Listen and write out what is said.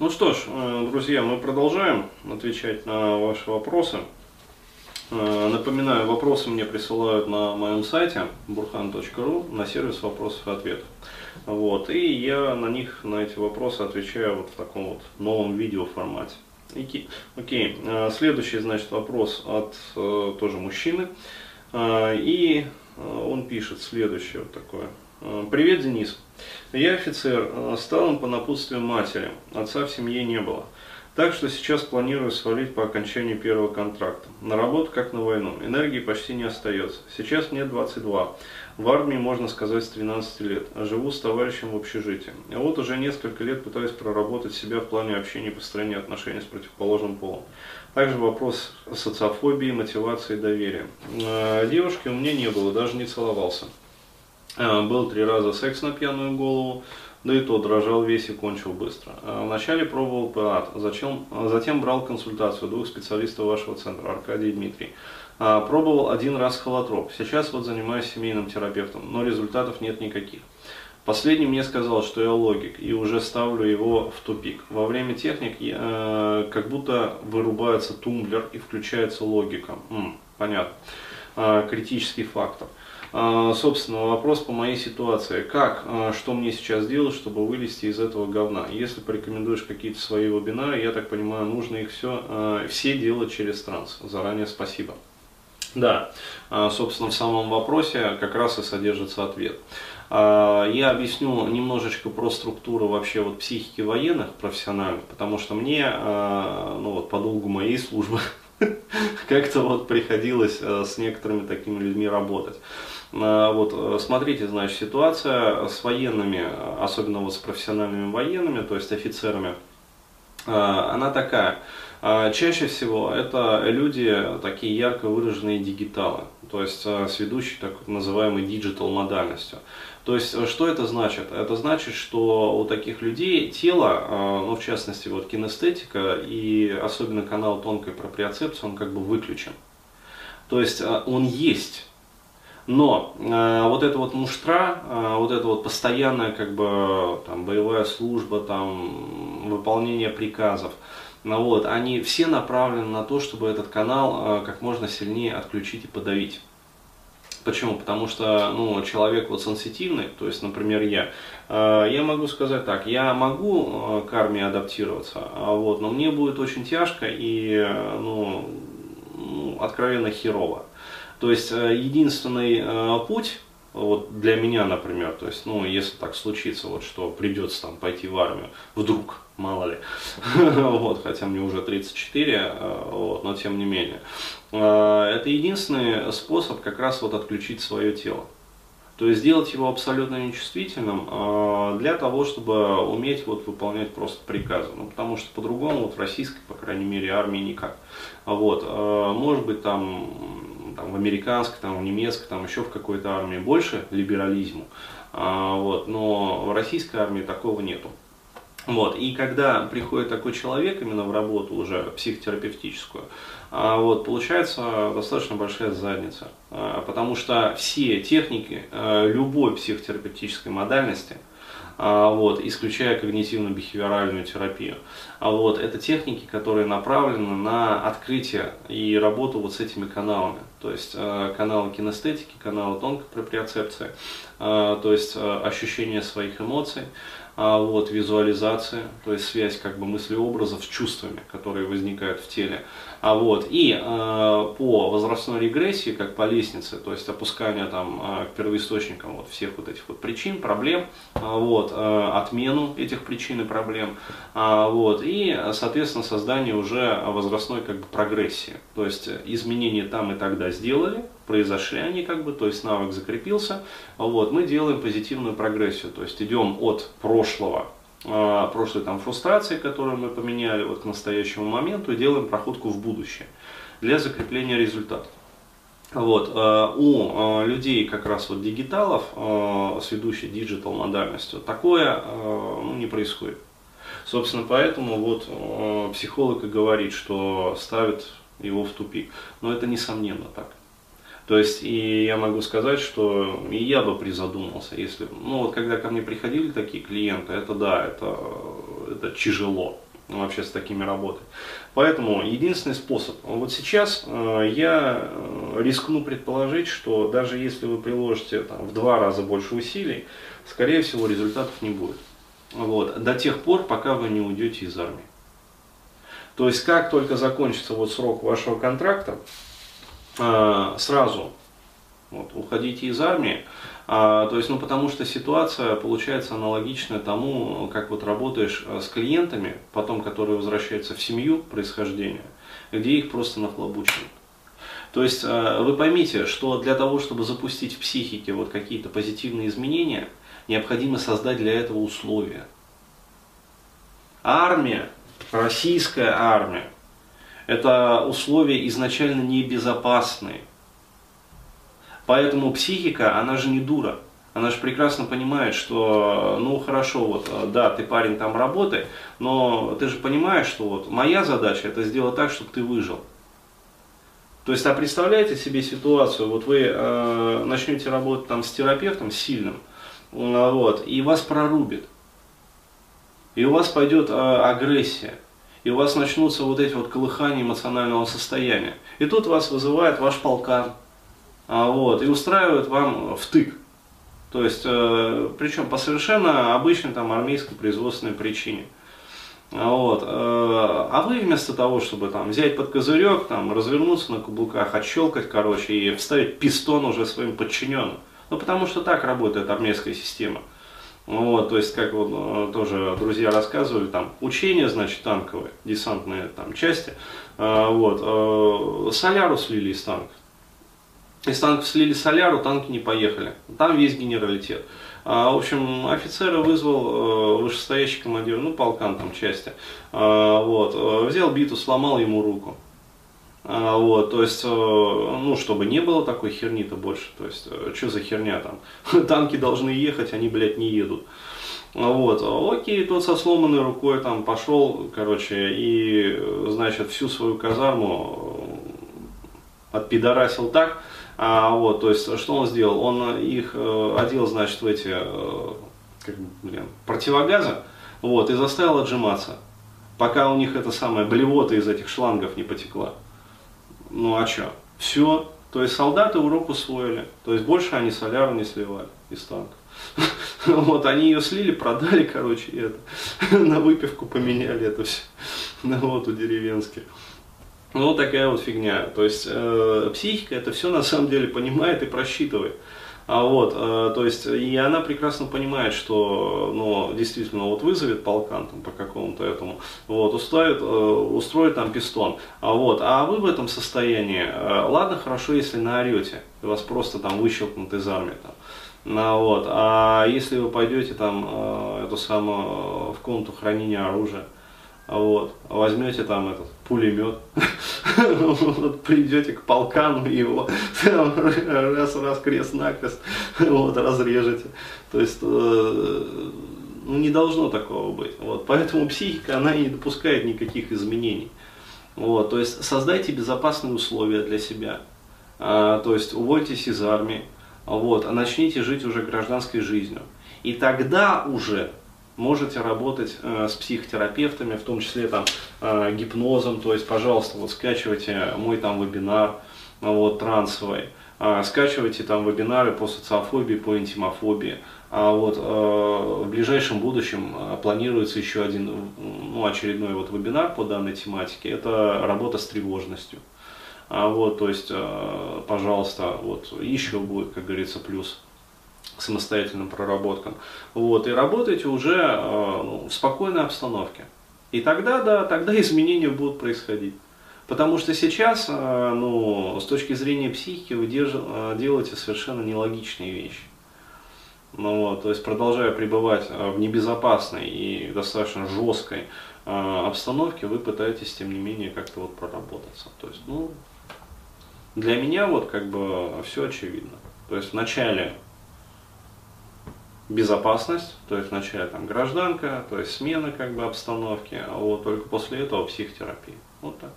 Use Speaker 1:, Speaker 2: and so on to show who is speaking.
Speaker 1: Ну что ж, э, друзья, мы продолжаем отвечать на ваши вопросы. Э, напоминаю, вопросы мне присылают на моем сайте burhan.ru на сервис вопросов и ответов. Вот, и я на них, на эти вопросы отвечаю вот в таком вот новом видео формате. Окей, э, следующий, значит, вопрос от тоже мужчины. И он пишет следующее вот такое. Привет, Денис. Я офицер, э, стал им по напутствию матери, отца в семье не было. Так что сейчас планирую свалить по окончании первого контракта. На работу как на войну. Энергии почти не остается. Сейчас мне 22. В армии, можно сказать, с 13 лет. Живу с товарищем в общежитии. А вот уже несколько лет пытаюсь проработать себя в плане общения и построения отношений с противоположным полом. Также вопрос социофобии, мотивации и доверия. Э, девушки у меня не было, даже не целовался. Э, был три раза секс на пьяную голову, да и то дрожал весь и кончил быстро. Э, вначале пробовал ПАД, затем, затем брал консультацию двух специалистов вашего центра, Аркадий и Дмитрий. Э, пробовал один раз холотроп. Сейчас вот занимаюсь семейным терапевтом, но результатов нет никаких. Последний мне сказал, что я логик, и уже ставлю его в тупик. Во время техник э, как будто вырубается тумблер и включается логика. М, понятно. Э, критический фактор. А, собственно, вопрос по моей ситуации. Как, а, что мне сейчас делать, чтобы вылезти из этого говна? Если порекомендуешь какие-то свои вебинары, я так понимаю, нужно их все, а, все делать через транс. Заранее спасибо. Да, собственно, в самом вопросе как раз и содержится ответ. Я объясню немножечко про структуру вообще вот психики военных профессиональных, потому что мне, ну вот по долгу моей службы, как-то вот приходилось с некоторыми такими людьми работать. А, вот, э, смотрите, значит, ситуация с военными, особенно вот с профессиональными военными, то есть офицерами, она такая. А, чаще всего это люди такие ярко выраженные дигиталы, то есть с ведущей так называемой digital модальностью. То есть э, что это значит? Это значит, что у таких людей тело, ну в частности вот кинестетика и особенно канал тонкой проприоцепции, он как бы выключен. То есть он есть, но э, вот эта вот муштра, э, вот эта вот постоянная как бы там, боевая служба, там, выполнение приказов, ну, вот, они все направлены на то, чтобы этот канал э, как можно сильнее отключить и подавить. Почему? Потому что ну, человек вот сенситивный, то есть, например, я, э, я могу сказать так, я могу э, к армии адаптироваться, а вот, но мне будет очень тяжко и э, ну, ну, откровенно херово. То есть э, единственный э, путь вот для меня, например, то есть, ну, если так случится, вот, что придется там пойти в армию, вдруг, мало ли, вот, хотя мне уже 34, э, вот, но тем не менее, это единственный способ как раз вот отключить свое тело. То есть сделать его абсолютно нечувствительным для того, чтобы уметь вот выполнять просто приказы. Ну, потому что по-другому вот в российской, по крайней мере, армии никак. Вот, может быть там там, в американской, там, в немецкой, там, еще в какой-то армии больше либерализму, а, вот, но в российской армии такого нету. Вот, и когда приходит такой человек именно в работу уже психотерапевтическую, а, вот, получается достаточно большая задница, а, потому что все техники любой психотерапевтической модальности – а, вот, исключая когнитивно-бихевиоральную терапию. А вот, это техники, которые направлены на открытие и работу вот с этими каналами. То есть каналы кинестетики, каналы тонкой проприоцепции, то есть ощущение своих эмоций, а, вот, визуализация, то есть связь как бы мыслеобразов с чувствами, которые возникают в теле. А вот, и э, по возрастной регрессии, как по лестнице, то есть опускание там э, к первоисточникам вот всех вот этих вот причин, проблем, э, вот, э, отмену этих причин и проблем, э, вот, и, соответственно, создание уже возрастной как бы прогрессии. То есть изменения там и тогда сделали, произошли они как бы, то есть навык закрепился, вот, мы делаем позитивную прогрессию, то есть идем от прошлого, э, прошлой там фрустрации, которую мы поменяли вот к настоящему моменту, и делаем проходку в будущее для закрепления результатов. Вот, э, у э, людей как раз вот дигиталов с ведущей digital модальностью такое ну, не происходит. Собственно, поэтому вот психолог и говорит, что ставит его в тупик. Но это несомненно так. То есть, и я могу сказать, что я бы призадумался, если, ну вот когда ко мне приходили такие клиенты, это да, это, это тяжело. вообще с такими работать. Поэтому единственный способ. Вот сейчас э, я э, рискну предположить, что даже если вы приложите там, в два раза больше усилий, скорее всего результатов не будет. Вот, до тех пор, пока вы не уйдете из армии. То есть как только закончится вот срок вашего контракта, сразу вот, уходите из армии, а, то есть, ну, потому что ситуация получается аналогичная тому, как вот работаешь э, с клиентами, потом, которые возвращаются в семью происхождения, где их просто нахлобучивают. То есть, э, вы поймите, что для того, чтобы запустить в психике вот какие-то позитивные изменения, необходимо создать для этого условия. Армия, российская армия, это условия изначально небезопасные. Поэтому психика, она же не дура. Она же прекрасно понимает, что, ну хорошо, вот, да, ты парень там работай, но ты же понимаешь, что вот моя задача это сделать так, чтобы ты выжил. То есть, а представляете себе ситуацию, вот вы э, начнете работать там с терапевтом сильным, вот, и вас прорубит. И у вас пойдет э, агрессия. И у вас начнутся вот эти вот колыхания эмоционального состояния. И тут вас вызывает ваш полкан, а, вот, и устраивают вам втык. То есть, э, причем по совершенно обычной там армейской производственной причине. А, вот. Э, а вы вместо того, чтобы там взять под козырек, там, развернуться на каблуках, отщелкать, короче, и вставить пистон уже своим подчиненным. Ну, потому что так работает армейская система. Вот, то есть, как вот э, тоже друзья рассказывали, там, учения, значит, танковые, десантные там части, вот, соляру слили из танков. Из танков слили соляру, танки не поехали. Там весь генералитет. А, в общем, офицера вызвал э, вышестоящий командир, ну, полкан там части. А, вот, э, взял биту, сломал ему руку. А, вот, то есть, э, ну, чтобы не было такой херни-то больше. То есть, что за херня там? Танки должны ехать, они, блядь, не едут. Вот, окей, тот со сломанной рукой там пошел, короче, и, значит, всю свою казарму отпидорасил так, а, вот, то есть, что он сделал? Он их э, одел, значит, в эти, э, как, блин, противогазы, вот, и заставил отжиматься, пока у них это самое блевота из этих шлангов не потекла. Ну а что? Все. То есть солдаты урок усвоили. То есть больше они соляру не сливали из танка. Вот, они ее слили, продали, короче, это. На выпивку поменяли это все. Ну вот, у деревенских. Ну, вот такая вот фигня. То есть э, психика это все на самом деле понимает и просчитывает. А вот, э, то есть, и она прекрасно понимает, что, ну, действительно, вот вызовет полкан там по какому-то этому, вот, устроит, э, устроит там пистон, а вот, а вы в этом состоянии, э, ладно, хорошо, если наорете, вас просто там выщелкнут из армии там, ну, вот, а если вы пойдете там, э, эту самую, в комнату хранения оружия, вот, возьмете там этот пулемет, вот, придете к полкану и его раз, раз, крест-накрест, вот, разрежете. То есть, э, ну, не должно такого быть. Вот, поэтому психика, она не допускает никаких изменений. Вот, то есть, создайте безопасные условия для себя. А, то есть, увольтесь из армии, вот, а начните жить уже гражданской жизнью. И тогда уже можете работать э, с психотерапевтами, в том числе там э, гипнозом, то есть, пожалуйста, вот скачивайте мой там вебинар, вот, трансовый, э, скачивайте там вебинары по социофобии, по интимофобии, а вот э, в ближайшем будущем э, планируется еще один, ну, очередной вот вебинар по данной тематике, это работа с тревожностью. А вот, то есть, э, пожалуйста, вот еще будет, как говорится, плюс самостоятельным проработкам. Вот, и работаете уже э, ну, в спокойной обстановке. И тогда, да, тогда изменения будут происходить. Потому что сейчас, э, ну, с точки зрения психики, вы держ, э, делаете совершенно нелогичные вещи. Ну, вот, то есть, продолжая пребывать в небезопасной и достаточно жесткой обстановке, вы пытаетесь, тем не менее, как-то вот проработаться. То есть, ну, для меня вот как бы все очевидно. То есть, вначале безопасность, то есть вначале там гражданка, то есть смена как бы обстановки, а вот только после этого психотерапия. Вот так.